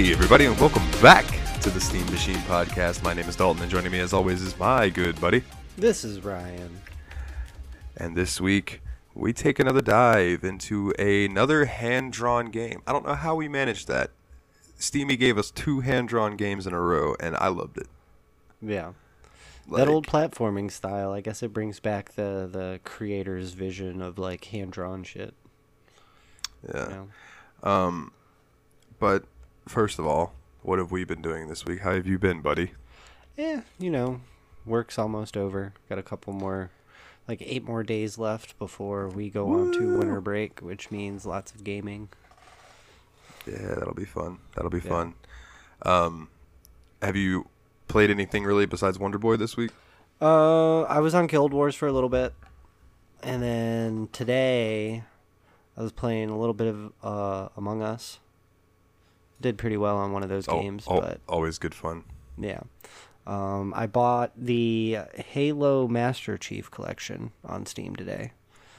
Hey, everybody, and welcome back to the Steam Machine Podcast. My name is Dalton, and joining me, as always, is my good buddy. This is Ryan. And this week, we take another dive into another hand drawn game. I don't know how we managed that. Steamy gave us two hand drawn games in a row, and I loved it. Yeah. Like, that old platforming style, I guess it brings back the, the creator's vision of like hand drawn shit. Yeah. You know? Um, but first of all, what have we been doing this week? How have you been, buddy? Yeah, you know, work's almost over. Got a couple more, like eight more days left before we go on to winter break, which means lots of gaming. Yeah, that'll be fun. That'll be Yeah. fun. Um, have you played anything really besides Wonder Boy this week? Uh, I was on Guild Wars for a little bit, and then today I was playing a little bit of uh, Among Us. Did pretty well on one of those Oh, games, oh, but always good fun. yeah. Um, I bought the Halo Master Chief Collection on Steam today.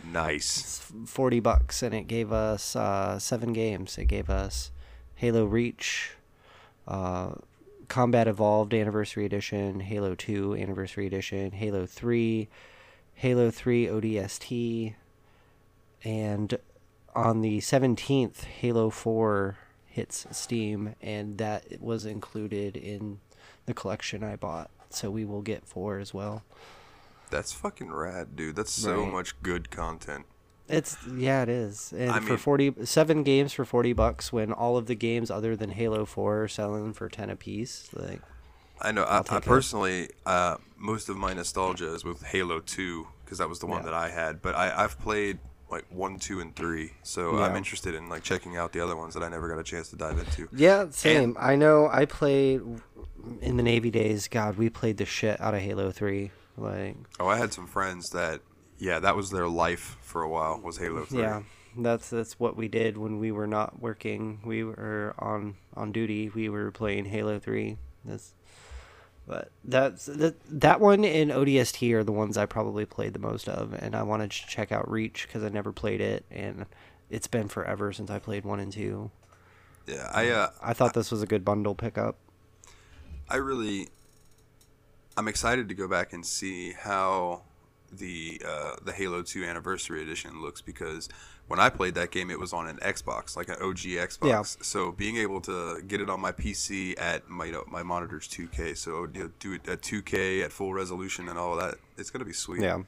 Nice. It's forty bucks, and it gave us uh, seven games. It gave us Halo Reach, uh, Combat Evolved Anniversary Edition, Halo Two Anniversary Edition, Halo Three, Halo Three ODST, and on the seventeenth, Halo Four hits Steam, and that was included in the collection I bought. So we will get four as well. That's fucking rad, dude. That's so Right. much good content. It's yeah, it is. And I for mean- forty seven games for forty bucks, when all of the games other than Halo Four are selling for ten apiece, like I know. I, I personally, uh, most of my nostalgia is with Halo Two because that was the one Yeah. that I had. But I, I've played like one, two, and three, so I'm interested in like checking out the other ones that I never got a chance to dive into. yeah, same. I know. I played in the Navy days. God, we played the shit out of Halo Three. Like Oh, I had some friends that, yeah, that was their life for a while. Was Halo Three. yeah, that's that's what we did when we were not working. We were on on duty. We were playing Halo Three. That's but that's that that one and ODST are the ones I probably played the most of, and I wanted to check out Reach because I never played it, and it's been forever since I played one and two. Yeah, I uh, I thought this was a good bundle pickup. I really, I'm excited to go back and see how the uh, the Halo Two Anniversary Edition looks because when I played that game, it was on an Xbox, like an OG Xbox. Yeah. So being able to get it on my PC at my you know, my monitor's 2K, so you know, do it at 2K at full resolution and all that, it's gonna be sweet. Yeah,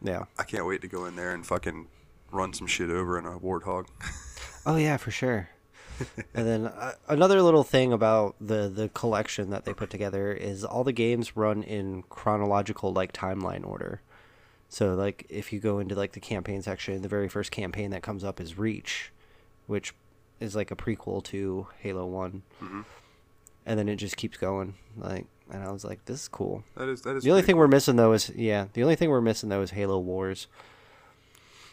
yeah. I can't wait to go in there and fucking run some shit over in a warthog. Oh yeah, for sure. and then uh, another little thing about the the collection that they put together is all the games run in chronological like timeline order. So like if you go into like the campaign section, the very first campaign that comes up is Reach, which is like a prequel to Halo One, Mhm. and then it just keeps going. Like, and I was like, this is cool. that is that is The only thing we're missing though is yeah, the only thing we're missing though is Halo Wars.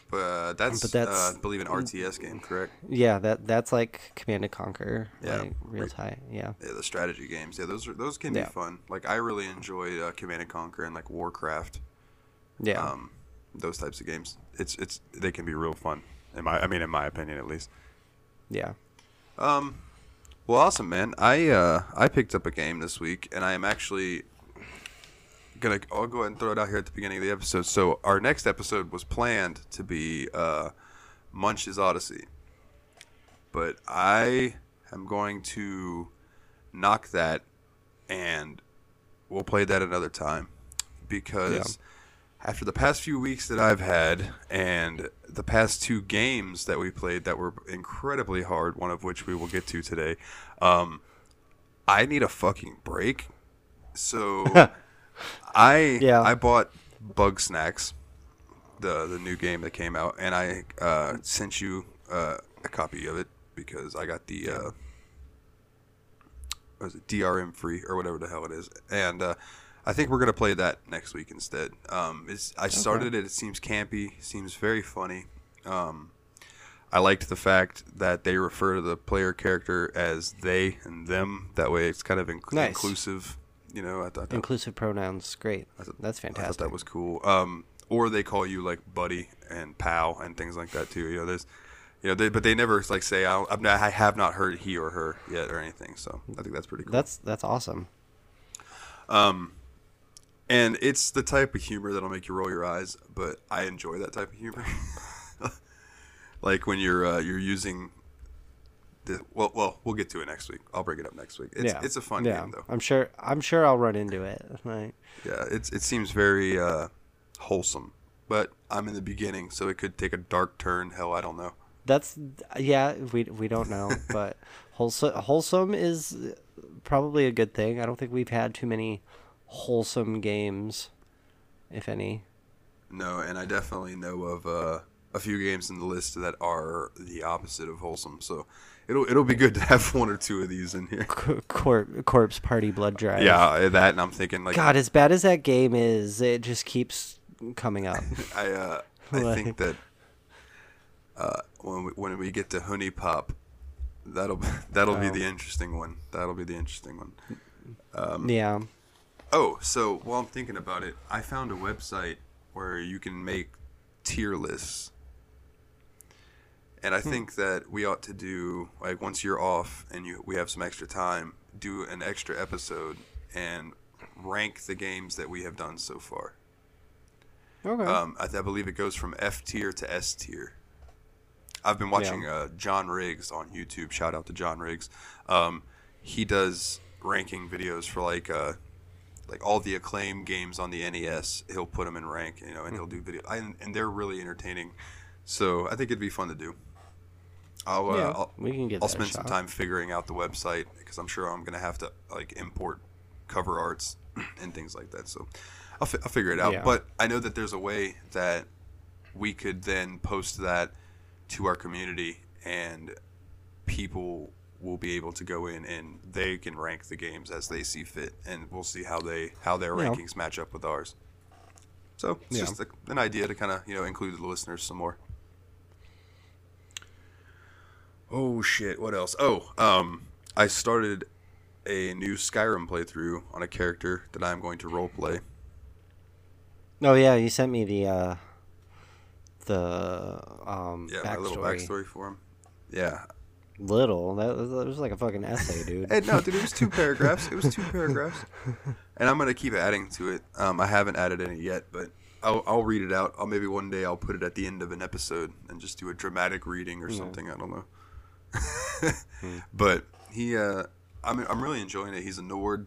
But uh, that's, But that's- uh, I believe an RTS game, correct? Yeah, that that's like Command and Conquer, Yeah. like real time. Yeah. Yeah, the strategy games. Yeah, those are those can Yeah. be fun. Like I really enjoy uh, Command and Conquer and like Warcraft. Yeah. Um, those types of games. It's it's they can be real fun. In my I mean, in my opinion, at least. yeah. Um, well, awesome, man. I uh I picked up a game this week, and I am actually gonna. I'll go ahead and throw it out here at the beginning of the episode. So our next episode was planned to be uh, Munch's Oddysee, but I am going to knock that, and we'll play that another time because. After the past few weeks that I've had, and the past two games that we played that were incredibly hard, one of which we will get to today, um, I need a fucking break. So I Yeah. I bought Bugsnax, the the new game that came out, and I uh, sent you uh, a copy of it because I got the uh, what is it DRM free or whatever the hell it is, and uh, I think we're gonna play that next week instead. Um, I started it. It seems campy. Seems very funny. Um, I liked the fact that they refer to the player character as they and them. That way, it's kind of inc- Nice. inclusive. You know, I thought that, Inclusive pronouns, great. Thought- That's I thought fantastic. that was cool. Um, or they call you like buddy and pal and things like that too. You know, there's You know, they, but they never like say I, not, I have not heard he or her yet or anything. So I think that's pretty cool. That's that's awesome. And it's the type of humor that'll make you roll your eyes, but I enjoy that type of humor. like when you're uh, you're using the well, well, we'll get to it next week. I'll bring it up next week. It's yeah, it's a fun yeah. game though. I'm sure. I'm sure I'll run into it. Like, Yeah, it's it seems very uh, wholesome, but I'm in the beginning, so it could take a dark turn. Hell, I don't know. that's yeah. We we don't know, but wholesome wholesome is probably a good thing. I don't think we've had too many wholesome games, if any. No, and I definitely know of uh, a few games in the list that are the opposite of wholesome. So it'll it'll be good to have one or two of these in here. C- Corp, corpse party blood drive. Yeah, that, and I'm thinking like God, as bad as that game is, it just keeps coming up. I uh, I Like- think that uh, when we, when we get to HuniePop, that'll that'll be Oh. the interesting one. That'll be the interesting one. yeah. Oh, so while I'm thinking about it, I found a website where you can make tier lists. And I think that we ought to do like once you're off and you we have some extra time, do an extra episode and rank the games that we have done so far. Okay. Um, I, I believe it goes from F tier to S tier. I've been watching Yeah. uh, John Riggs on YouTube. Shout out to John Riggs. Um, he does ranking videos for like uh, like all the acclaim games on the NES. He'll put them in rank, you know, and he'll do video, and, and they're really entertaining. So I think it'd be fun to do. I'll, uh, Yeah, I'll, we can give I'll spend some time figuring out the website because I'm sure I'm gonna have to like import cover arts and things like that. So I'll, fi- I'll figure it out. Yeah. But I know that there's a way that we could then post that to our community and people will be able to go in and they can rank the games as they see fit and we'll see how they how their Yeah. rankings match up with ours so it's Yeah. just a, an idea to kind of you know include the listeners some more oh shit what else oh um i started a new skyrim playthrough on a character that i'm going to roleplay Oh yeah, you sent me the uh the um yeah backstory. my little backstory for him yeah Little. That was, that was like a fucking essay, dude. Hey, no, dude, it was two paragraphs. It was two paragraphs, and I'm gonna keep adding to it. Um, I haven't added any yet, but I'll, I'll read it out. I'll maybe one day I'll put it at the end of an episode and just do a dramatic reading or something. I don't know. But he, uh, I'm I'm really enjoying it. He's a Nord,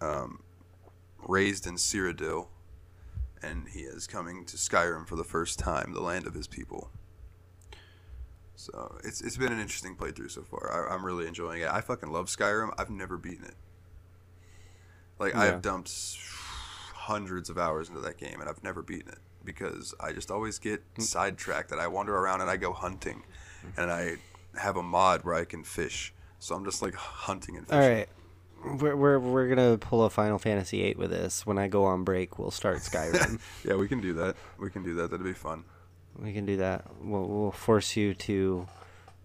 um, raised in Cyrodiil, and he is coming to Skyrim for the first time, the land of his people. So it's it's been an interesting playthrough so far. I, I'm really enjoying it. I fucking love Skyrim. I've never beaten it. Like Yeah. I've dumped hundreds of hours into that game, and I've never beaten it because I just always get Mm. sidetracked. And I wander around and I go hunting, and I have a mod where I can fish. So I'm just like hunting and fishing. All right. We're, we're we're gonna pull a Final Fantasy VIII with this. When I go on break, we'll start Skyrim. Yeah, we can do that. We can do that. That'd be fun. We can do that. We'll, we'll force you to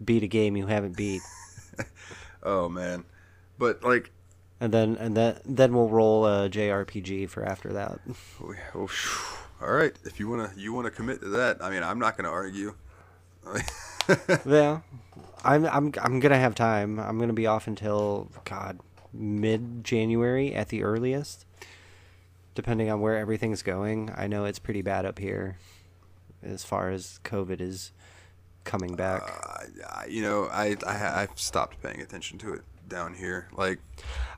beat a game you haven't beat, Oh man, but like, and then and then then we'll roll a JRPG for after that. Oh, oh, phew. all right. If you wanna you wanna commit to that, I mean, I'm not gonna argue. yeah, I'm I'm I'm gonna have time. I'm gonna be off until God mid January at the earliest, depending on where everything's going. I know it's pretty bad up here, as far as COVID is coming back. Uh, you know, I, I I've stopped paying attention to it down here. Like,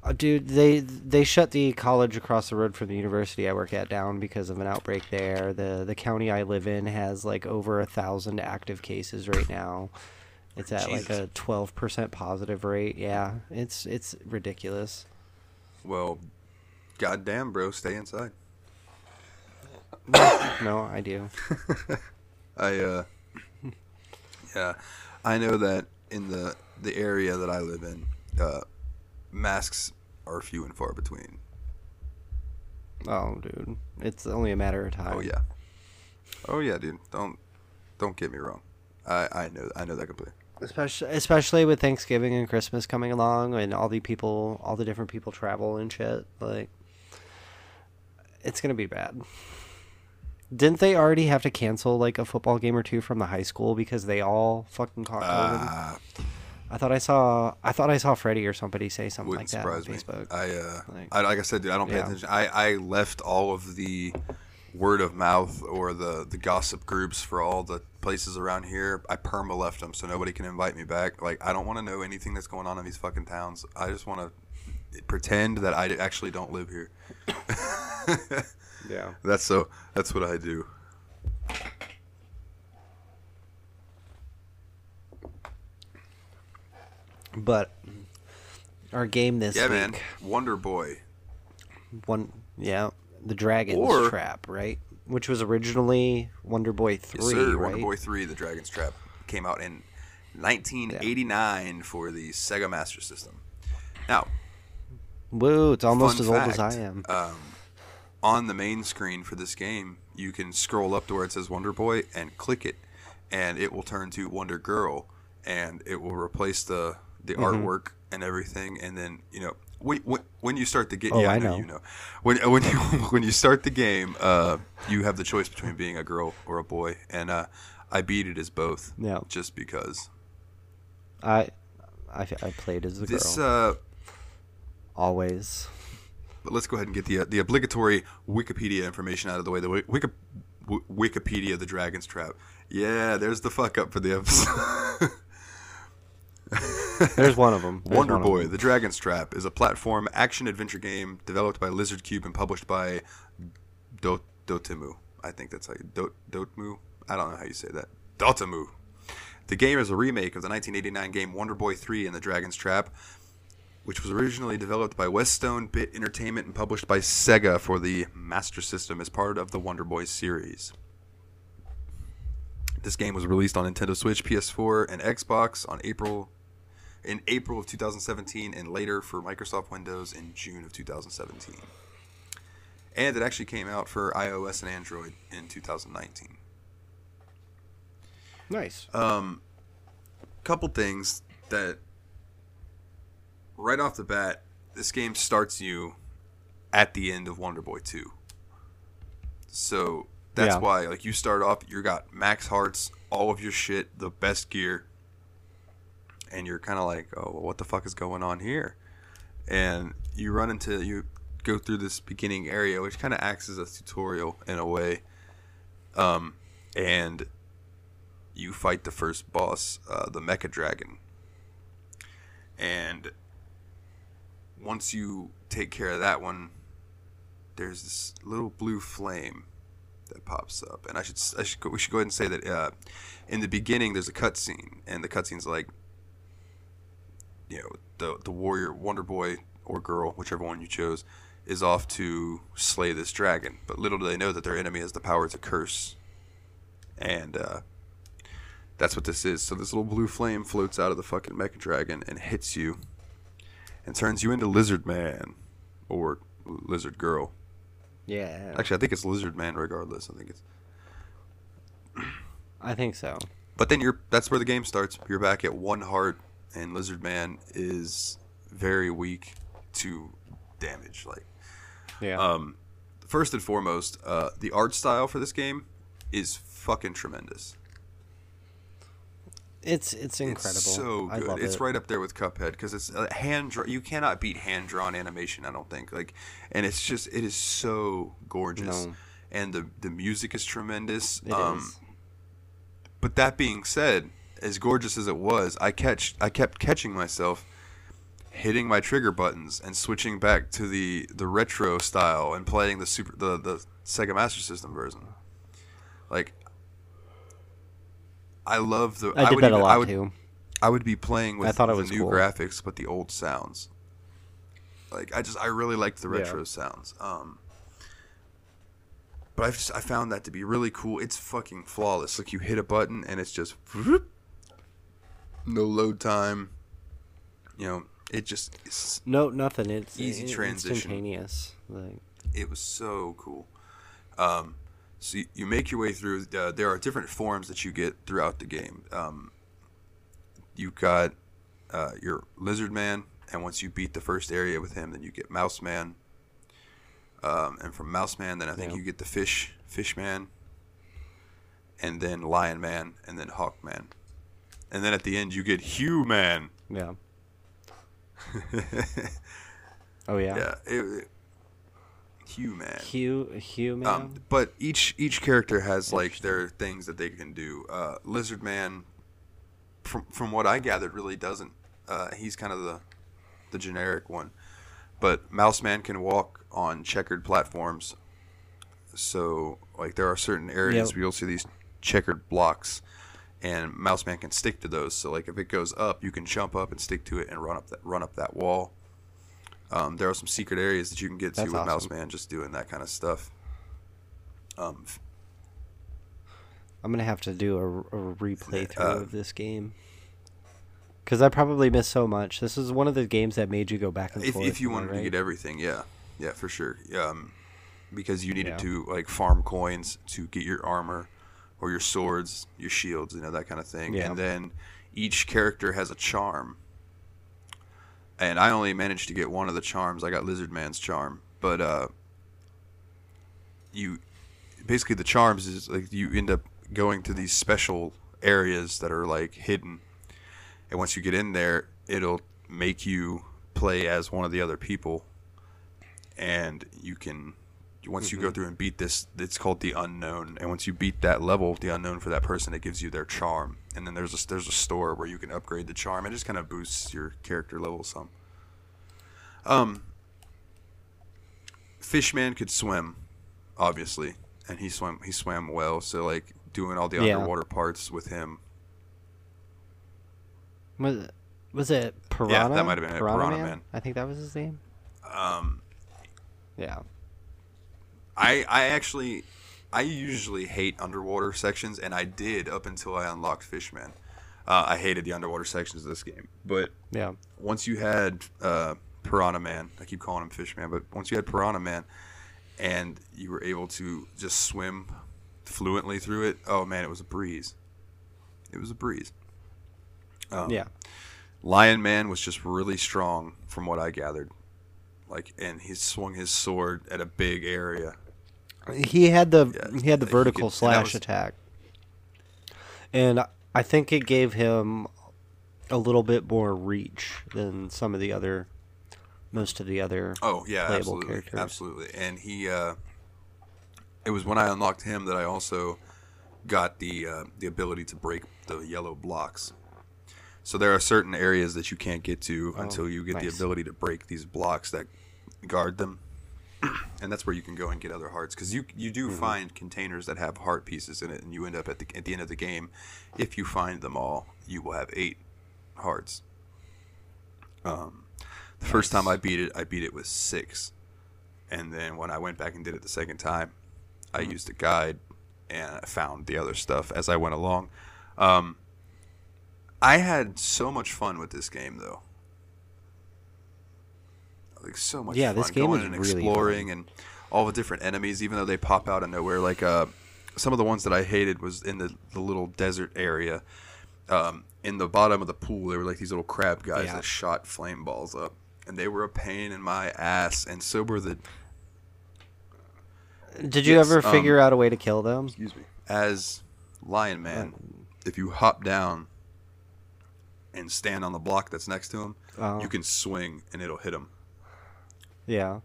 Uh, dude, they they shut the college across the road from the university I work at down because of an outbreak there. the The county I live in has like over a thousand active cases right now. It's at like a twelve percent positive rate. Yeah, it's it's ridiculous. well, goddamn, bro, stay inside. No, I do. I uh, yeah, I know that in the the area that I live in, uh, masks are few and far between. Oh, dude, it's only a matter of time. Oh yeah, oh yeah, dude. Don't don't get me wrong. I I know I know that completely. especially especially with Thanksgiving and Christmas coming along, and all the people, all the different people travel and shit. Like, it's gonna be bad. Didn't they already have to cancel like a football game or two from the high school because they all fucking caught COVID? Uh, I thought I saw I thought I saw Freddie or somebody say something like that on surprise me. Facebook. I, uh, Like- I like I said, dude, I don't pay Yeah. attention. I, I left all of the word of mouth or the the gossip groups for all the places around here. I perma left them so nobody can invite me back. Like I don't want to know anything that's going on in these fucking towns. I just want to pretend that I actually don't live here. yeah. That's so. That's what I do. But our game this Yeah, week, man. Wonder Boy. one yeah, the Dragon's Or- Trap, right? Which was originally Wonder Boy three, Yes, sir. right? Wonder Boy 3, The Dragon's Trap, came out in 1989 for the Sega Master System. Now, Woo! It's almost fun as old as I am. Um, on the main screen for this game, you can scroll up to where it says Wonder Boy and click it, and it will turn to Wonder Girl, and it will replace the the Mm-hmm. artwork and everything. And then you know when, when, when you start the game, Oh, yeah, I know, know. you know when when you when you start the game, uh, you have the choice between being a girl or a boy, and uh, I beat it as both, Yeah. just because. I, I I played as the This girl uh, always. But let's go ahead and get the uh, the obligatory Wikipedia information out of the way. The Wiki, Wikipedia, the Dragon's Trap. Yeah, there's the fuck up for the episode. There's one of them. There's Wonder Boy, them. the Dragon's Trap is a platform action adventure game developed by Lizard Cube and published by Do- Dotemu. I think that's how you Do- Dotemu. I don't know how you say that. Dotemu. The game is a remake of the 1989 game Wonder Boy 3 and the Dragon's Trap, which was originally developed by Westone Bit Entertainment and published by Sega for the Master System as part of the Wonder Boy series. This game was released on Nintendo Switch, PS4, and Xbox on April in April of 2017 and later for Microsoft Windows in June of 2017. And it actually came out for iOS and Android in 2019. Nice. Um, couple things that right off the bat, this game starts you at the end of Wonder Boy 2. So that's Yeah. why, like, you start off, you got max hearts, all of your shit, the best gear, and you're kind of like, oh, well, what the fuck is going on here? And you run into, you go through this beginning area, which kind of acts as a tutorial in a way. Um, and you fight the first boss, uh, the Mecha Dragon. And once you take care of that one, there's this little blue flame that pops up. And I should, I should we should go ahead and say that uh, in the beginning there's a cutscene, and the cutscene's like, you know, the the warrior, Wonder Boy or girl, whichever one you chose, is off to slay this dragon. But little do they know that their enemy has the power to curse. And uh, that's what this is. So this little blue flame floats out of the fucking mecha dragon and hits you, and turns you into Lizard Man, or Lizard Girl. Yeah. Actually, I think it's Lizard Man regardless. I think it's. I think so. But then you're that's where the game starts. You're back at one heart, and Lizard Man is very weak to damage. Like, Yeah. um, first and foremost, uh, the art style for this game is fucking tremendous. It's it's incredible. It's so good. It's it. right up there with Cuphead because it's uh, hand drawn. You cannot beat hand drawn animation. I don't think. Like, and it's just it is so gorgeous, No. and the the music is tremendous. It um, is. But that being said, as gorgeous as it was, I catch I kept catching myself hitting my trigger buttons and switching back to the the retro style and playing the super the the Sega Master System version. Like I love the I did would that a lot I would, too. I would be playing with I thought it the was new cool. graphics but the old sounds. Like I just I really liked the Yeah. retro sounds. Um but I've just, I found that to be really cool. It's fucking flawless. Like you hit a button and it's just whoop, no load time. You know, it just it's, No, nothing. It's Easy it- transition. Instantaneous. Like it was so cool. Um, so you, you make your way through. Uh, there are different forms that you get throughout the game. Um, you've got uh, your lizard man, and once you beat the first area with him, then you get mouse man. Um, and from mouse man, then I think Yeah. you get the fish fish man, and then Lion Man, and then Hawk Man, and then at the end you get Hugh Man. Yeah. Oh yeah. Yeah, it, Hugh Man. Hugh Hugh man. Um, but each each character has like their things that they can do. Uh, Lizard Man, from from what I gathered, really doesn't. Uh, he's kind of the the generic one. But Mouse Man can walk on checkered platforms. So like there are certain areas Yep. where you'll see these checkered blocks, and Mouse Man can stick to those. So like if it goes up, you can jump up and stick to it and run up that run up that wall. Um, there are some secret areas that you can get to That's with Mouse awesome. Man just doing that kind of stuff. Um, I'm gonna have to do a, a replay through Uh, of this game because I probably missed so much. This is one of the games that made you go back and if, forth. if you wanted to get everything, yeah, yeah, for sure. Um, because you needed Yeah. to like farm coins to get your armor or your swords, your shields, you know that kind of thing. Yeah. And then each character has a charm. And I only managed to get one of the charms. I got Lizard Man's charm, but uh, you basically the charms is like you end up going to these special areas that are like hidden and once you get in there it'll make you play as one of the other people and you can once you go through and beat this it's called the unknown and once you beat that level the unknown for that person it gives you their charm and then there's a there's a store where you can upgrade the charm it just kind of boosts your character level some um fishman could swim obviously and he swam he swam well so like doing all the Yeah. underwater parts with him Was, was it Piranha? Yeah, that might have been it, Piranha Man. I think that was his name. um Yeah. I I actually I usually hate underwater sections, and I did up until I unlocked Fishman. Uh, I hated the underwater sections of this game, but Yeah. once you had uh, Piranha Man, I keep calling him Fishman, but once you had Piranha Man, and you were able to just swim fluently through it, oh man, it was a breeze. It was a breeze. Um, yeah. Lion Man was just really strong, from what I gathered. Like, and he swung his sword at a big area. He had the Yeah, he had the vertical could- slash was- attack, and I think it gave him a little bit more reach than some of the other, most of the other. Oh yeah, absolutely, characters. absolutely. And he, uh, it was when I unlocked him that I also got the uh, the ability to break the yellow blocks. So there are certain areas that you can't get to until you get the Oh, ability to break these blocks that guard them, and that's where you can go and get other hearts because you you do Mm-hmm. find containers that have heart pieces in it, and you end up at the at the end of the game, if you find them all, you will have eight hearts. Um, the first time I beat it, I beat it with six, and then when I went back and did it the second time, I used a guide and I found the other stuff as I went along. Um, I had so much fun with this game, though. Like so much Yeah, fun this game going is and really exploring and all the different enemies, even though they pop out of nowhere. Like uh, some of the ones that I hated was in the, the little desert area. Um, in the bottom of the pool, there were like these little crab guys Yeah. that shot flame balls up, and they were a pain in my ass. And so were the Did you Yes, ever um, figure out a way to kill them? excuse me as Lion Man. If you hop down and stand on the block that's next to him, Oh. you can swing and it'll hit him. Yeah.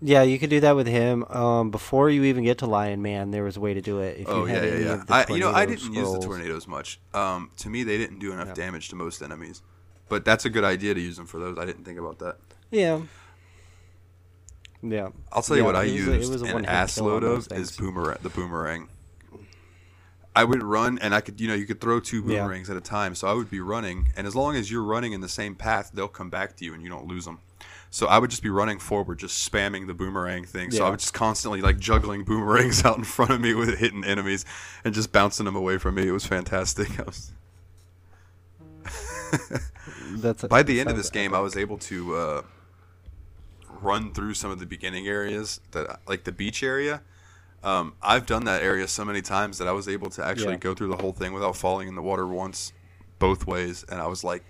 Yeah, you could do that with him. Um, before you even get to Lion Man, there was a way to do it. If oh you yeah, had yeah, any yeah. of the I, you know, I didn't use the tornadoes much. Um, to me, they didn't do enough Yeah. damage to most enemies. But that's a good idea to use them for those. I didn't think about that. Yeah. Yeah. I'll tell you Yeah, what I used a an ass load of is boomerang. The boomerang. I would run and I could, you know, you could throw two Yeah. boomerangs at a time. So I would be running, and as long as you're running in the same path, they'll come back to you and you don't lose them. So I would just be running forward, just spamming the boomerang thing. So I was just constantly like juggling boomerangs out in front of me with hitting enemies and just bouncing them away from me. It was fantastic. I was, That's by the end of this game, I was able to uh, run through some of the beginning areas, that like the beach area. Um, I've done that area so many times that I was able to actually Yeah. go through the whole thing without falling in the water once, both ways, and I was like,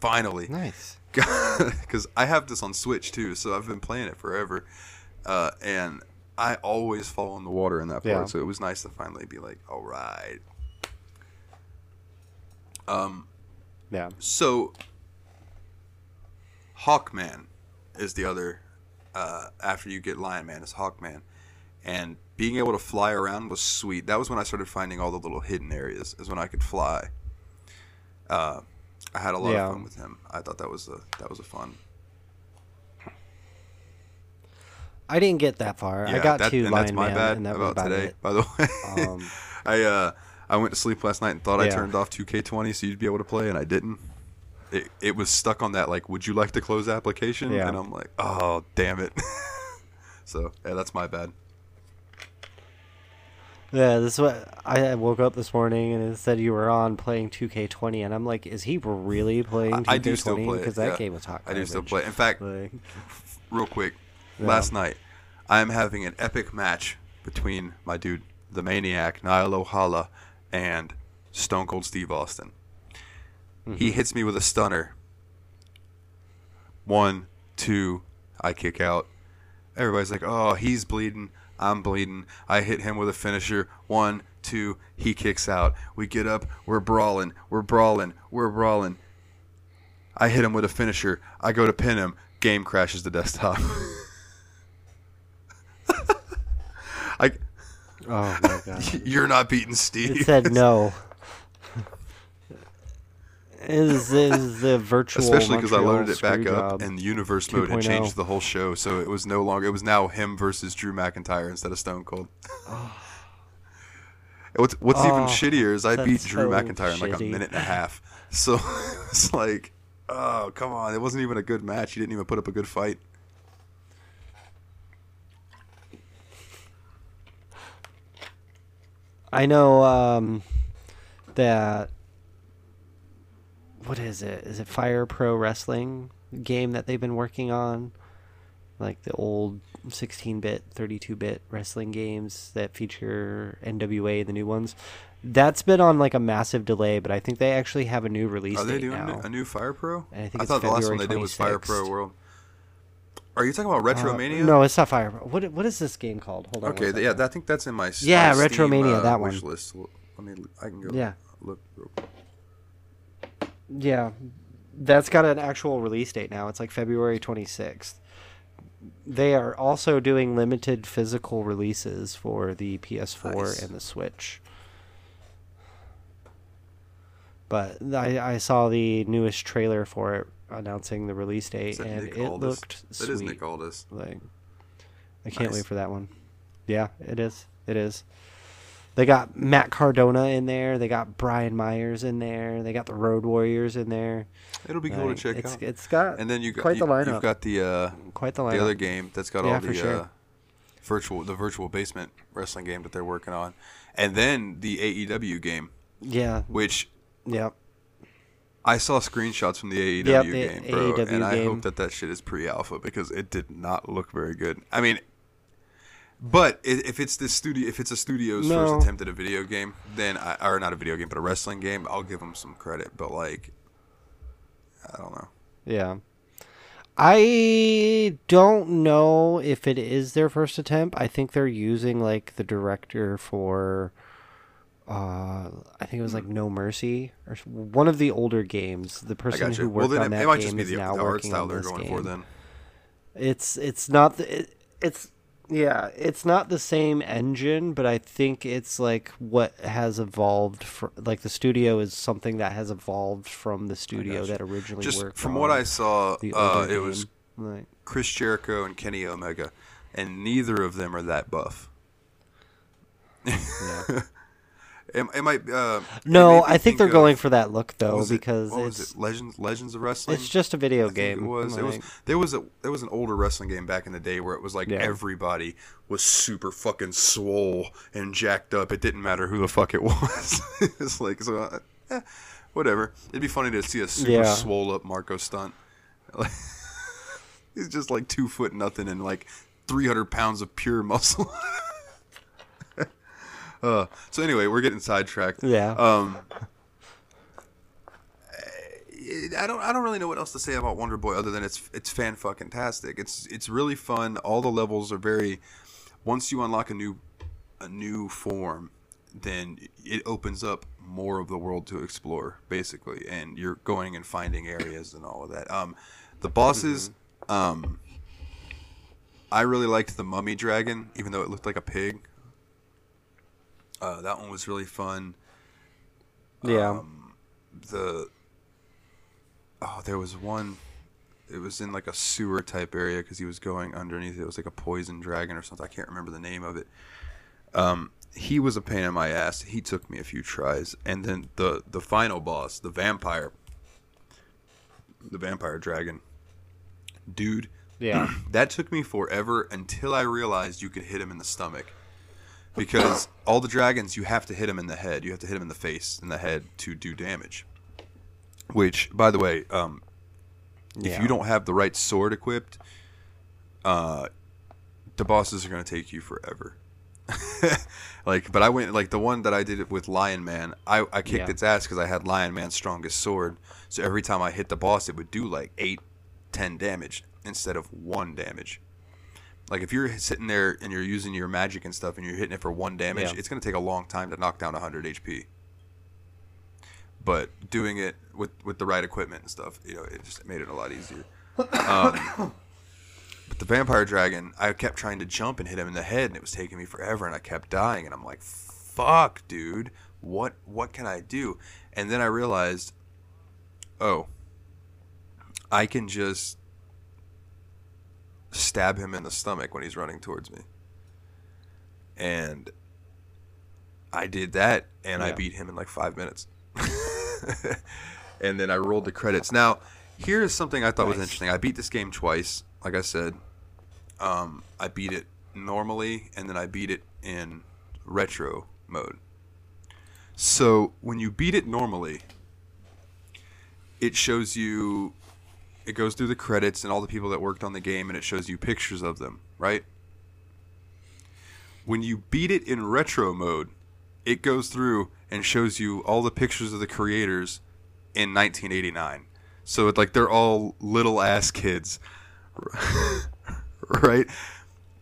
finally, Nice. because I have this on Switch too, so I've been playing it forever, uh, and I always fall in the water in that part, Yeah. so it was nice to finally be like, all right. Um, Yeah. so Hawkman is the other. Uh, after you get Lion Man, is Hawkman, and being able to fly around was sweet. That was when I started finding all the little hidden areas. Is when I could fly. Uh, I had a lot Yeah. of fun with him. I thought that was a that was a fun. I didn't get that far. I got that, to and Lion that's my Man, bad and that was about today. it. By the way, Um, I uh, I went to sleep last night and thought I turned off 2K20 so you'd be able to play, and I didn't. It, it was stuck on that like, would you like to close application? Yeah. And I'm like, oh damn it. so yeah, that's my bad. Yeah, this is what I woke up this morning and it said you were on playing 2K20, and I'm like, is he really playing 2K20? I, do still play because that yeah. game was hot. I do still garbage. play. In fact, Like, real quick, Yeah. last night I am having an epic match between my dude, the Maniac, Niall O'Hala, and Stone Cold Steve Austin. Mm-hmm. He hits me with a stunner. One, two, I kick out. Everybody's like, "Oh, he's bleeding. I'm bleeding." I hit him with a finisher. One, two, he kicks out. We get up. We're brawling. We're brawling. We're brawling. I hit him with a finisher. I go to pin him. Game crashes the desktop. I, oh my god. you're not beating Steve. It said no. is is the virtual Especially because I loaded it back up and the universe mode had changed the whole show, so it was no longer. It was now him versus Drew McIntyre instead of Stone Cold. what's what's even Oh, shittier is I beat Drew so McIntyre in like a minute and a half. So it's like, oh come on! It wasn't even a good match. He didn't even put up a good fight. I know um, that. What is it? Is it Fire Pro Wrestling game that they've been working on? Like the old 16-bit, 32-bit wrestling games that feature NWA, the new ones. That's been on like a massive delay, but I think they actually have a new release Are they doing now. a new Fire Pro? And I think I thought the last one they February did was Fire Pro World. Are you talking about Uh, Retromania? no, it's not Fire Pro. What what is this game called? Hold on. Okay, yeah. I think that's in my Yeah, my Steam, uh, that wish one. list. Let me. I can go. Yeah. Look. real quick. Yeah, that's got an actual release date now. It's like February 26th. They are also doing limited physical releases for the PS4 Nice. and the Switch. But I, I saw the newest trailer for it announcing the release date, and Nick it Aldis? looked sweet. is Nick Aldis. Like, I can't Nice. wait for that one. Yeah, it is. It is. They got Matt Cardona in there. They got Brian Myers in there. They got the Road Warriors in there. It'll be cool to check it's, out. It's got and then you got quite you, the lineup. You've got the uh, quite the lineup. the other game that's got Yeah, all the sure. uh, virtual the virtual basement wrestling game that they're working on, and then the AEW game, Yeah. which Yep. I saw screenshots from the AEW Yep, the game, bro, AEW and I game. hope that that shit is pre-alpha because it did not look very good. I mean, but if it's this studio, if it's a studio's No. first attempt at a video game, then I, or not a video game, but a wrestling game, I'll give them some credit. But like, I don't know. Yeah. I don't know if it is their first attempt. I think they're using like the director for uh I think it was like No Mercy or one of the older games. The person who Well, worked then on it, that it might game just be is the, now the art working style on they're this going game. for. Then It's it's not the, it, it's yeah, it's not the same engine, but I think it's like what has evolved like the studio is something that has evolved from the studio that originally worked just worked from what I saw, uh, it was. Like, Chris Jericho and Kenny Omega, and neither of them are that buff. yeah. It, might. Uh, No, I think they're going for that look though it- because it's it? Legends Legends of Wrestling. it's just a video I game. It was. It was. There was a. There was an older wrestling game back in the day where it was like Yeah. everybody was super fucking swole and jacked up. It didn't matter who the fuck it was. it's like so. Uh, eh, whatever. It'd be funny to see a super Yeah. swole up Marko Stunt. He's just like two foot nothing and like three hundred pounds of pure muscle. uh, so anyway, we're getting sidetracked. Yeah. Um, I don't. I don't really know what else to say about Wonder Boy other than it's it's fan fucking tastic. It's it's really fun. All the levels are very. once you unlock a new a new form, then it opens up more of the world to explore, basically, and you're going and finding areas and all of that. Um, the bosses, um, I really liked the mummy dragon, even though it looked like a pig. Uh, that one was really fun. Yeah. Um, the oh, there was one. It was in like a sewer type area because he was going underneath. It was like a poison dragon or something. I can't remember the name of it. Um, he was a pain in my ass. He took me a few tries, and then the the final boss, the vampire, the vampire dragon, dude. yeah. That took me forever until I realized you could hit him in the stomach. Because all the dragons, you have to hit him in the head. You have to hit him in the face, in the head to do damage. Which, by the way, um, if Yeah. you don't have the right sword equipped, uh, the bosses are going to take you forever. like, but I went like the one that I did it with Lion Man. I, I kicked Yeah. its ass because I had Lion Man's strongest sword. So every time I hit the boss, it would do like eight, ten damage instead of one damage. Like if you're sitting there and you're using your magic and stuff and you're hitting it for one damage, Yeah. it's going to take a long time to knock down 100 HP. But doing it with with the right equipment and stuff, you know, it just made it a lot easier. Um, but the vampire dragon, I kept trying to jump and hit him in the head, and it was taking me forever, and I kept dying, and I'm like, "Fuck, dude, what what can I do?" And then I realized, oh, I can just stab him in the stomach when he's running towards me. And I did that and I beat him in like five minutes. and then I rolled the credits. Now, here's something I thought was interesting. I beat this game twice, like I said. Um, I beat it normally and then I beat it in retro mode. So when you beat it normally, it shows you it goes through the credits and all the people that worked on the game and it shows you pictures of them, right? When you beat it in retro mode, it goes through and shows you all the pictures of the creators in 1989. So it's like they're all little ass kids. right?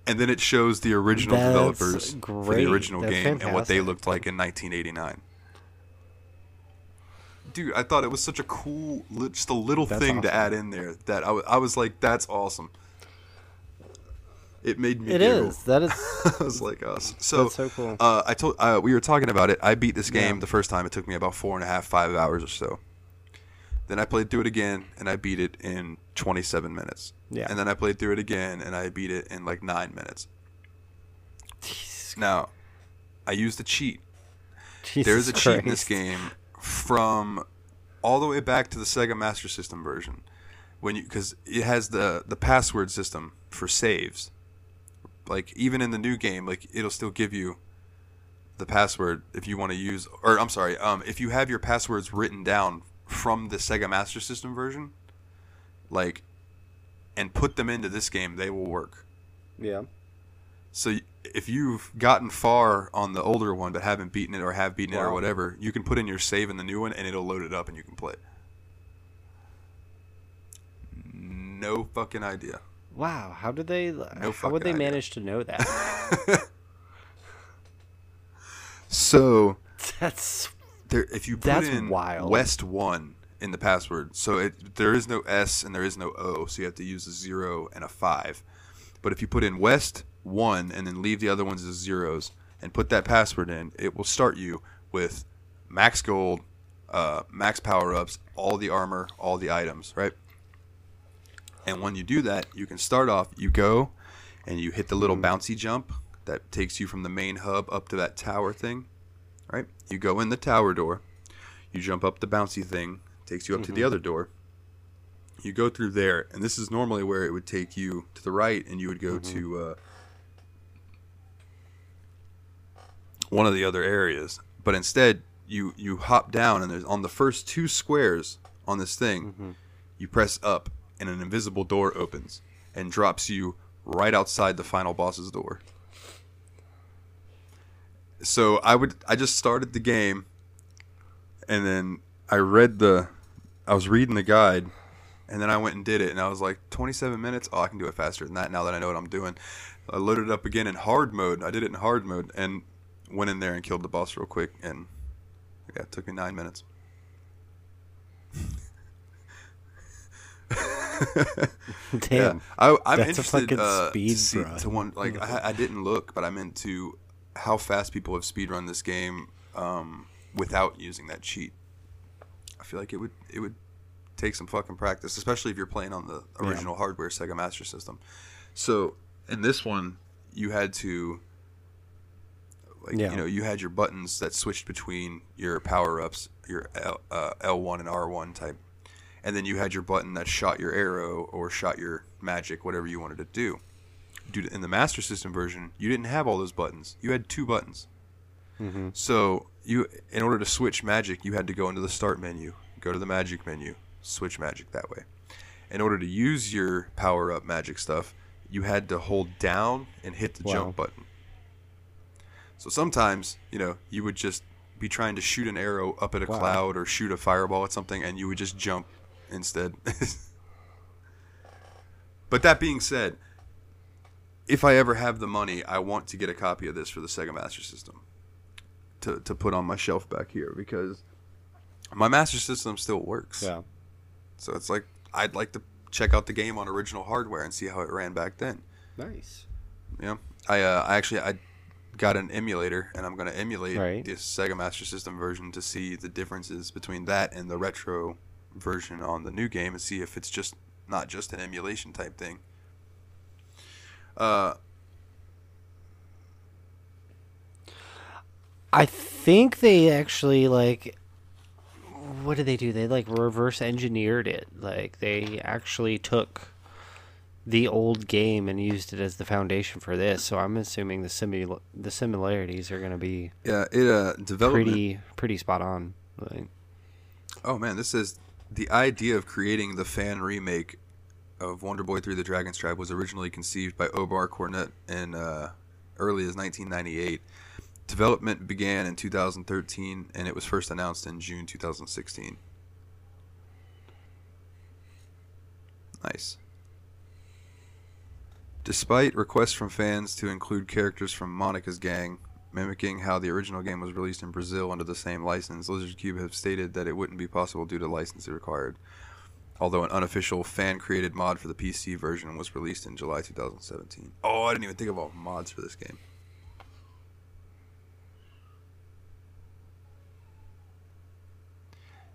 And then it shows the original That's developers for the original That's game and what they looked like in 1989 dude, I thought it was such a cool, li- just a little That's thing to add in there that I wa- I was like, that's awesome. It made me. It giggle. is. That is. I was like, us. So, That's so cool. Uh, I told uh, we were talking about it. I beat this game Yeah. the first time. It took me about four and a half, five hours or so. Then I played through it again, and I beat it in 27 minutes. Yeah. And then I played through it again, and I beat it in like nine minutes. Jesus Now, I used a cheat Jesus there's a cheat in this game from all the way back to the Sega Master System version when you because it has the the password system for saves. Like even in the new game, like it'll still give you the password if you want to use or I'm sorry, um if you have your passwords written down from the Sega Master System version, like and put them into this game, they will work. Yeah. So if you've gotten far on the older one but haven't beaten it or have beaten it or whatever, you can put in your save in the new one and it'll load it up and you can play it. No fucking idea. Wow. How did they? how fucking would they idea. manage to know that? So That's there, if you put That's in wild. West One in the password, so it there is no S and there is no O, so you have to use a zero and a five. But if you put in West One and then leave the other ones as zeros and put that password in, it will start you with max gold, uh, max power ups, all the armor, all the items, right? And when you do that, you can start off. You go and you hit the little bouncy jump that takes you from the main hub up to that tower thing right? You go in the tower door, you jump up the bouncy thing, takes you up to the other door. You go through there, and this is normally where it would take you to the right, and you would go to uh, one of the other areas. But instead, you you hop down, and there's on the first two squares on this thing, mm-hmm. you press up, and an invisible door opens and drops you right outside the final boss's door so I would I just started the game and then I read the I was reading the guide And then I went and did it, and I was like, 27 minutes? Oh, I can do it faster than that now that I know what I'm doing. I loaded it up again in hard mode. I did it in hard mode and went in there and killed the boss real quick. And yeah, it took me nine minutes. Damn. Yeah, I, I'm That's a interested fucking uh, speed to see to one like I, I didn't look, but I meant to how fast people have speedrun this game um, without using that cheat. I feel like it would it would take some fucking practice, especially if you're playing on the Yeah. original hardware Sega Master System. So in this one, you had to like Yeah. you know you had your buttons that switched between your power ups, your L, uh, L1 and R1 type, and then you had your button that shot your arrow or shot your magic, whatever you wanted to do. Dude, in the Master System version, you didn't have all those buttons. You had two buttons. Mhm. So you, in order to switch magic, you had to go into the Start menu, go to the Magic menu, switch magic that way. In order to use your power up magic stuff, you had to hold down and hit the Wow. jump button. So sometimes, you know, you would just be trying to shoot an arrow up at a Wow. cloud or shoot a fireball at something, and you would just jump instead. but that being said, if I ever have the money, I want to get a copy of this for the Sega Master System to, to put on my shelf back here because my Master System still works. Yeah. So it's like I'd like to check out the game on original hardware and see how it ran back then. Nice. Yeah, I uh, I actually I got an emulator and I'm gonna emulate Right. this Sega Master System version to see the differences between that and the retro version on the new game and see if it's just not just an emulation type thing. Uh, I think they actually like what did they do? They like reverse engineered it. Like they actually took the old game and used it as the foundation for this. So I'm assuming the simul the similarities are going to be yeah, it uh development. pretty pretty spot on. Like, Oh man, this is the idea of creating the fan remake of Wonder Boy 3: The Dragon's Trap was originally conceived by Omar Cornut in uh, early as 1998. Development began in 2013, and it was first announced in June 2016. Nice. Despite requests from fans to include characters from Monica's gang, mimicking how the original game was released in Brazil under the same license, Lizardcube have stated that it wouldn't be possible due to licensing required. Although an unofficial fan-created mod for the PC version was released in July 2017. Oh, I didn't even think all mods for this game.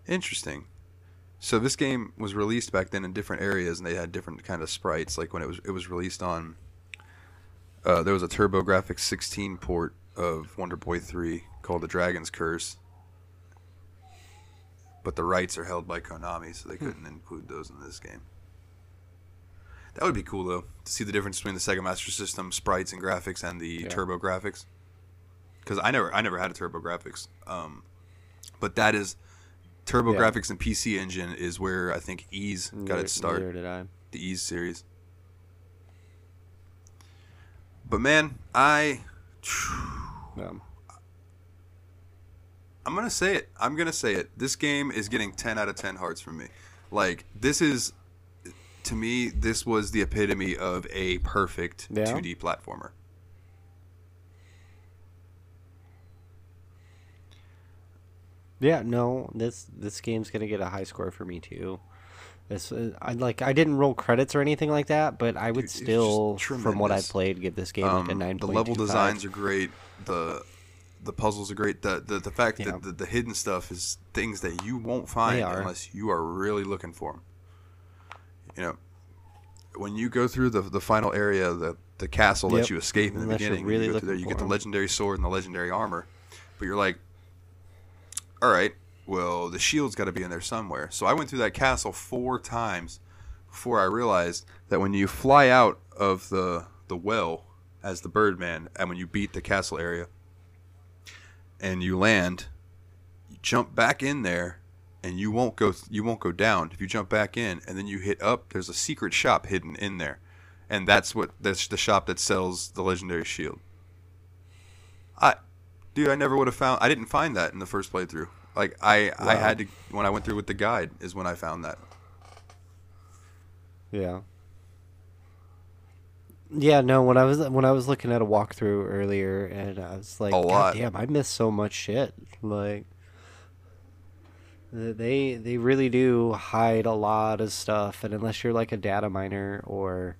Interesting. So this game was released back then in different areas, and they had different kind of sprites. Like when it was it was released on, uh, there was a TurboGrafx 16 port of Wonder Boy 3 called The Dragon's Curse, but the rights are held by Konami, so they couldn't include those in this game. That would be cool though to see the difference between the Sega Master System sprites and graphics and the Yeah. TurboGrafx. Because I never I never had a TurboGrafx, um, but that is Turbo Yeah. Graphics and PC Engine is where I think Ys got its start Neither did I. the Ys series. But man, I Um, I'm gonna say it. I'm gonna say it. This game is getting 10 out of 10 hearts from me. Like this is, to me, this was the epitome of a perfect Yeah? 2D platformer. Yeah, no, this this game's gonna get a high score for me too. This uh, I like I didn't roll credits or anything like that, but I would Dude, it's just still, from what I've tremendous. played, give this game like a Um, nine. the level designs are great. The the puzzles are great. The the, the fact Yeah. that the, the hidden stuff is things that you won't find are. unless you are really looking for them. You know, when you go through the the final area, the the castle Yep. that you escape in the Unless you're beginning, really you, go through there, looking you get for the 'em. legendary sword and the legendary armor, but you're like, all right, well the shield's got to be in there somewhere. So I went through that castle four times before I realized that when you fly out of the the well as the Birdman, and when you beat the castle area, and you land, you jump back in there, and you won't go you won't go down. If you jump back in and then you hit up, there's a secret shop hidden in there, and that's what that's the shop that sells the legendary shield. I, dude, I never would have found. I didn't find that in the first playthrough. Like I, I had to when I went through with the guide is when I found that. Yeah. Yeah, no. When I was when I was looking at a walkthrough earlier, and I was like. God damn, I missed so much shit. Like, they they really do hide a lot of stuff, and unless you're like a data miner or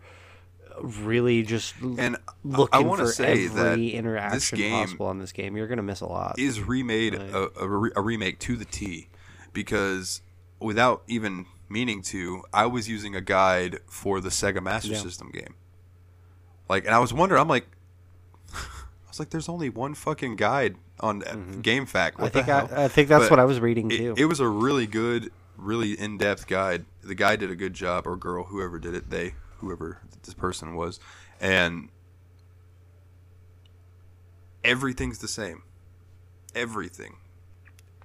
really just And looking I want for to say that every interaction game possible on this game, you're gonna miss a lot. is remade Right. a, a, re- a remake to the T because without even meaning to, I was using a guide for the Sega Master Yeah. System game. Like, and I was wondering, I'm like, I was like, there's only one fucking guide on uh GameFAQs. What Mm-hmm. I think? I, I think that's But what I was reading it, too. it was a really good, really in depth guide. The guy did a good job, or girl, whoever did it, they, whoever this person was, and everything's the same. Everything,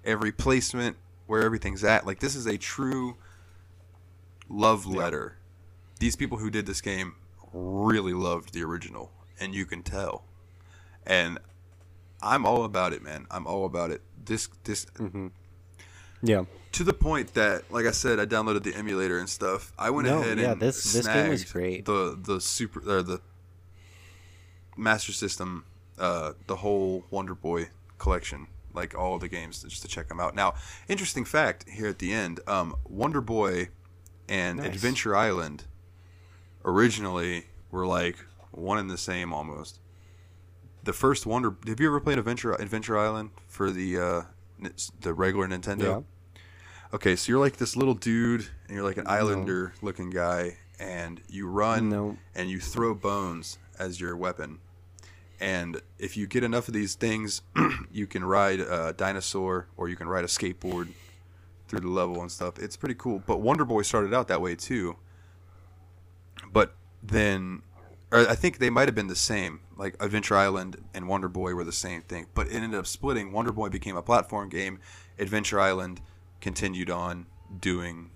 every placement, where everything's at. Like this is a true love letter. These people who did this game really loved the original, and you can tell. And I'm all about it, man. I'm all about it. This this mm-hmm. Yeah. to the point that, like I said, I downloaded the emulator and stuff. I went No, ahead yeah, and this- this game was snagged great. The the super or the Master System, uh, the whole Wonder Boy collection, like all the games, just to check them out. Now, interesting fact here at the end: um, Wonder Boy and Nice. Adventure Island originally were like one and the same almost. The first Wonder. Have you ever played Adventure Adventure Island for the uh, the regular Nintendo? Yeah. Okay, so you're like this little dude, and you're like an islander looking guy, and you run No. and you throw bones as your weapon. And if you get enough of these things, you can ride a dinosaur or you can ride a skateboard through the level and stuff. It's pretty cool. But Wonder Boy started out that way too. But then, or I think they might have been the same. Like Adventure Island and Wonder Boy were the same thing, but it ended up splitting. Wonder Boy became a platform game. Adventure Island continued on doing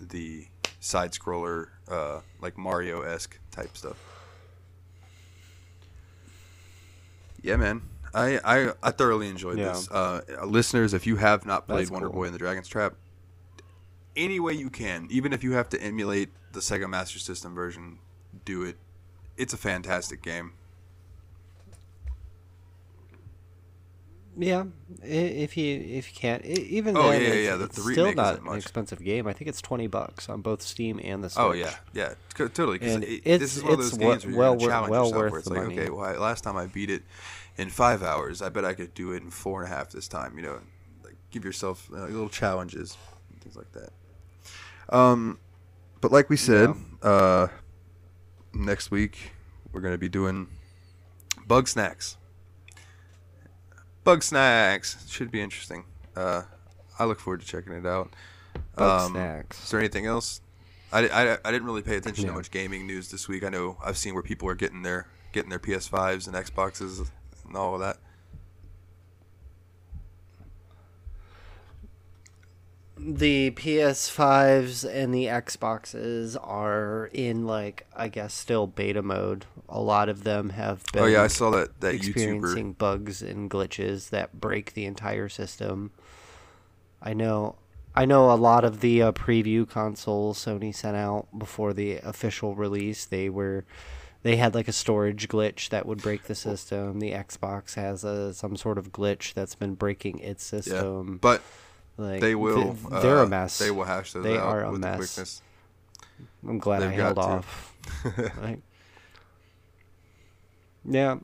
the side scroller, uh, like Mario esque type stuff. Yeah, man. I, I, I thoroughly enjoyed Yeah. this. Uh, listeners, if you have not played That's Wonder cool. Boy and the Dragon's Trap, any way you can, even if you have to emulate the Sega Master System version, do it. It's a fantastic game. Yeah, if you if you can't, even Oh, then, yeah, it's, yeah, the- it's the still not an expensive game. I think it's twenty bucks on both Steam and the Switch. Oh yeah, yeah, totally. And it, it's- this is one of it's those games where well challenge well yourself, worth where it's the like, money. okay, well, I- last time I beat it in five hours, I bet I could do it in four and a half this time. You know, like give yourself uh, little challenges, and things like that. Um, but like we said, uh, next week we're gonna be doing Bugsnax. Bug snacks should be interesting. Uh, I look forward to checking it out. Bug Um, snacks. Is there anything else? I, I, I didn't really pay attention to much gaming news this week. I know I've seen where people are getting their getting their PS5s and Xboxes and all of that. The PS5s and the Xboxes are in like I guess still beta mode. A lot of them have been Oh yeah, I saw that that experiencing YouTuber. bugs and glitches that break the entire system. I know I know a lot of the uh, preview consoles Sony sent out before the official release, they were they had like a storage glitch that would break the system. The Xbox has a some sort of glitch that's been breaking its system. Yeah, system. but like they will. th- they're uh, a mess. They will hash those They out are a with mess. quickness. I'm glad I they've held to. off. Like, yeah,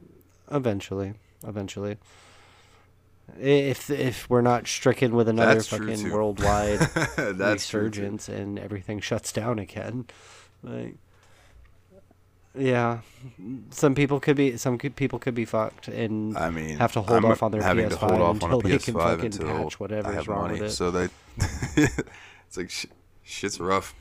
eventually, eventually. If if we're not stricken with another That's fucking worldwide resurgence and everything shuts down again, like, yeah, some people could be some could, people could be fucked and I mean, have to hold I'm off on their PS5 to hold off on a until they can PS5 fucking patch whatever's wrong money. with it. So they, it's like sh- shit's rough.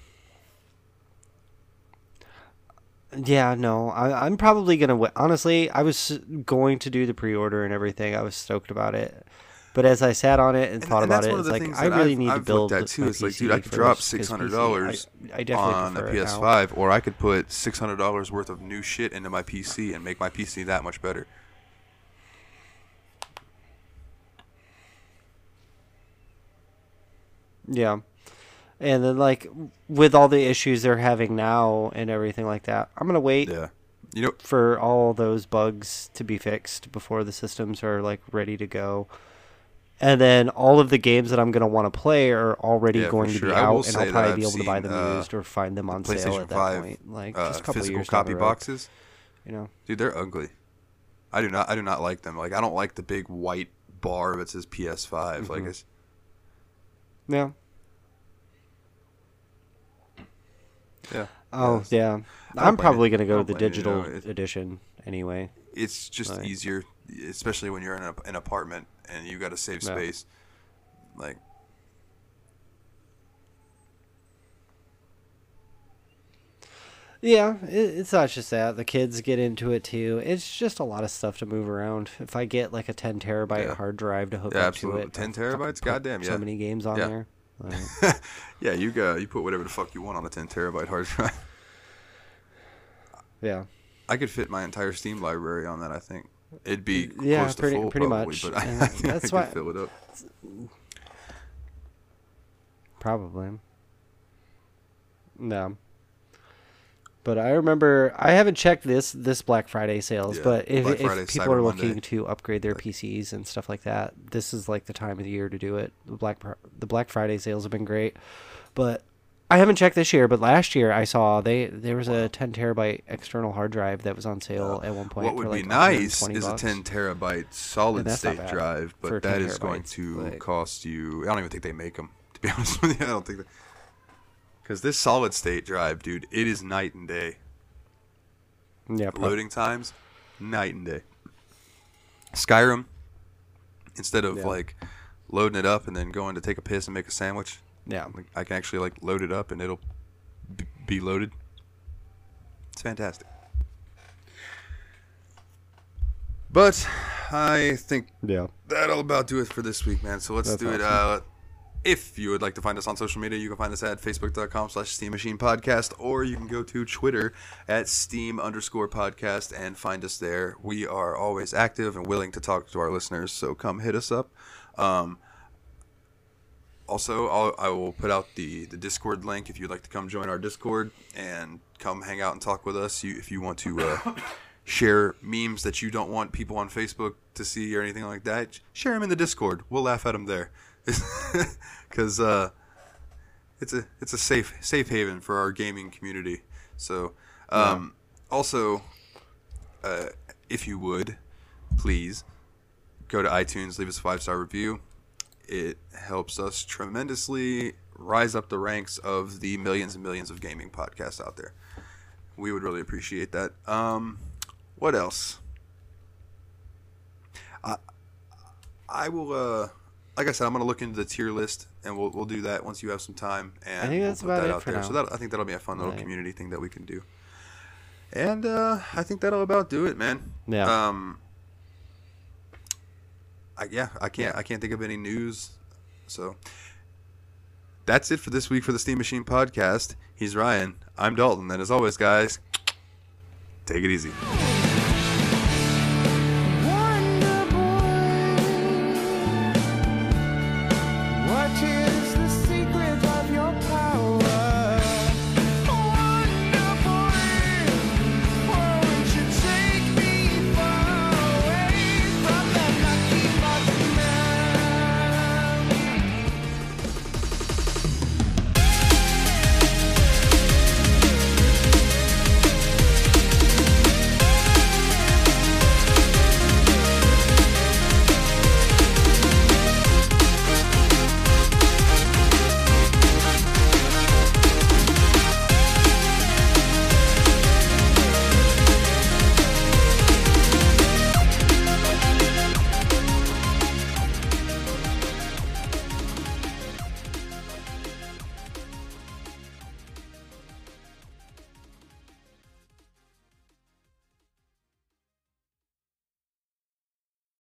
Yeah, no, I, I'm probably gonna. Honestly, I was going to do the pre-order and everything. I was stoked about it, but as I sat on it and, And- thought and about it, it's like I really I've- need I've to build looked at too. It's like, PC dude, I could drop six hundred dollars I, I definitely on a prefer it now. PS5, or I could put six hundred dollars worth of new shit into my PC and make my PC that much better. Yeah, And then like with all the issues they're having now and everything like that, I'm gonna wait Yeah. You know, for all those bugs to be fixed before the systems are like ready to go. And then all of the games that I'm gonna want to play are already Yeah, going to sure. be out, and I'll probably be able to buy them uh, used or find them on sale at that 5 point. Like uh, just a couple physical copy boxes. You know, Dude, they're ugly. I do not. I do not like them. Like, I don't like the big white bar that says PS5. Like, Mhm. it's yeah. yeah. Oh Yes. yeah, I'm probably gonna go don't with the blame you, no, digital it- edition anyway. It's just easier, especially when you're in a, an apartment and you got to save Yeah. space. Like, Yeah, it, it's not just that. The kids get into it too. It's just a lot of stuff to move around. If I get like a 10 terabyte Yeah. hard drive to hook Yeah, up absolutely. to it, 10 terabytes? Goddamn, So many games on Yeah. there. Like, yeah, you got you put whatever the fuck you want on a 10 terabyte hard drive. yeah. I could fit my entire Steam library on that. I think it'd be Yeah, pretty- full, pretty probably, much. But I, that's I why- fill it up. Probably. No. But I remember I haven't checked this this Black Friday sales, Yeah, but if, if Friday, people Cyber are looking Monday. to upgrade their PCs and stuff like that, this is like the time of the year to do it. The Black the Black Friday sales have been great, but I haven't checked this year. But last year I saw they there was a 10 terabyte external hard drive that was on sale at one point. What would for be like nice 120 is a 10 terabyte solid state drive, but that is going to like- cost you. I don't even think they make them. To be honest with you, I don't think that. Because this solid state drive, dude, it is night and day. Yeah, prob- Loading times, night and day. Skyrim, instead of Yeah. like loading it up and then going to take a piss and make a sandwich, yeah. like I can actually like load it up and it'll b- be loaded. It's fantastic. But I think Yeah. that'll about do it for this week, man. So let's That's do it. awesome. Uh, if you would like to find us on social media, you can find us at facebook.com slash steam machine podcast, or you can go to Twitter at steam underscore podcast and find us there. We are always active and willing to talk to our listeners, so come hit us up. Um, also, I'll, I will put out the, the Discord link if you'd like to come join our Discord and come hang out and talk with us. You, if you want to uh, share memes that you don't want people on Facebook to see or anything like that, share them in the Discord. We'll laugh at them there, because uh, it's a it's a safe safe haven for our gaming community. So, um, also, uh, if you would, please go to iTunes, leave us a five star review. It helps us tremendously rise up the ranks of the millions and millions of gaming podcasts out there. We would really appreciate that. Um, what else? I I will. Uh, like I said, I'm going to look into the tier list, and we'll we'll do that once you have some time. And I think we'll put about that it out there. now. So that I think that'll be a fun little Right. community thing that we can do. And uh, I think that'll about do it, man. Yeah. Um. I, yeah, I can't. I can't think of any news. So that's it for this week for the Steam Machine podcast. He's Ryan. I'm Dalton, and as always, guys, take it easy.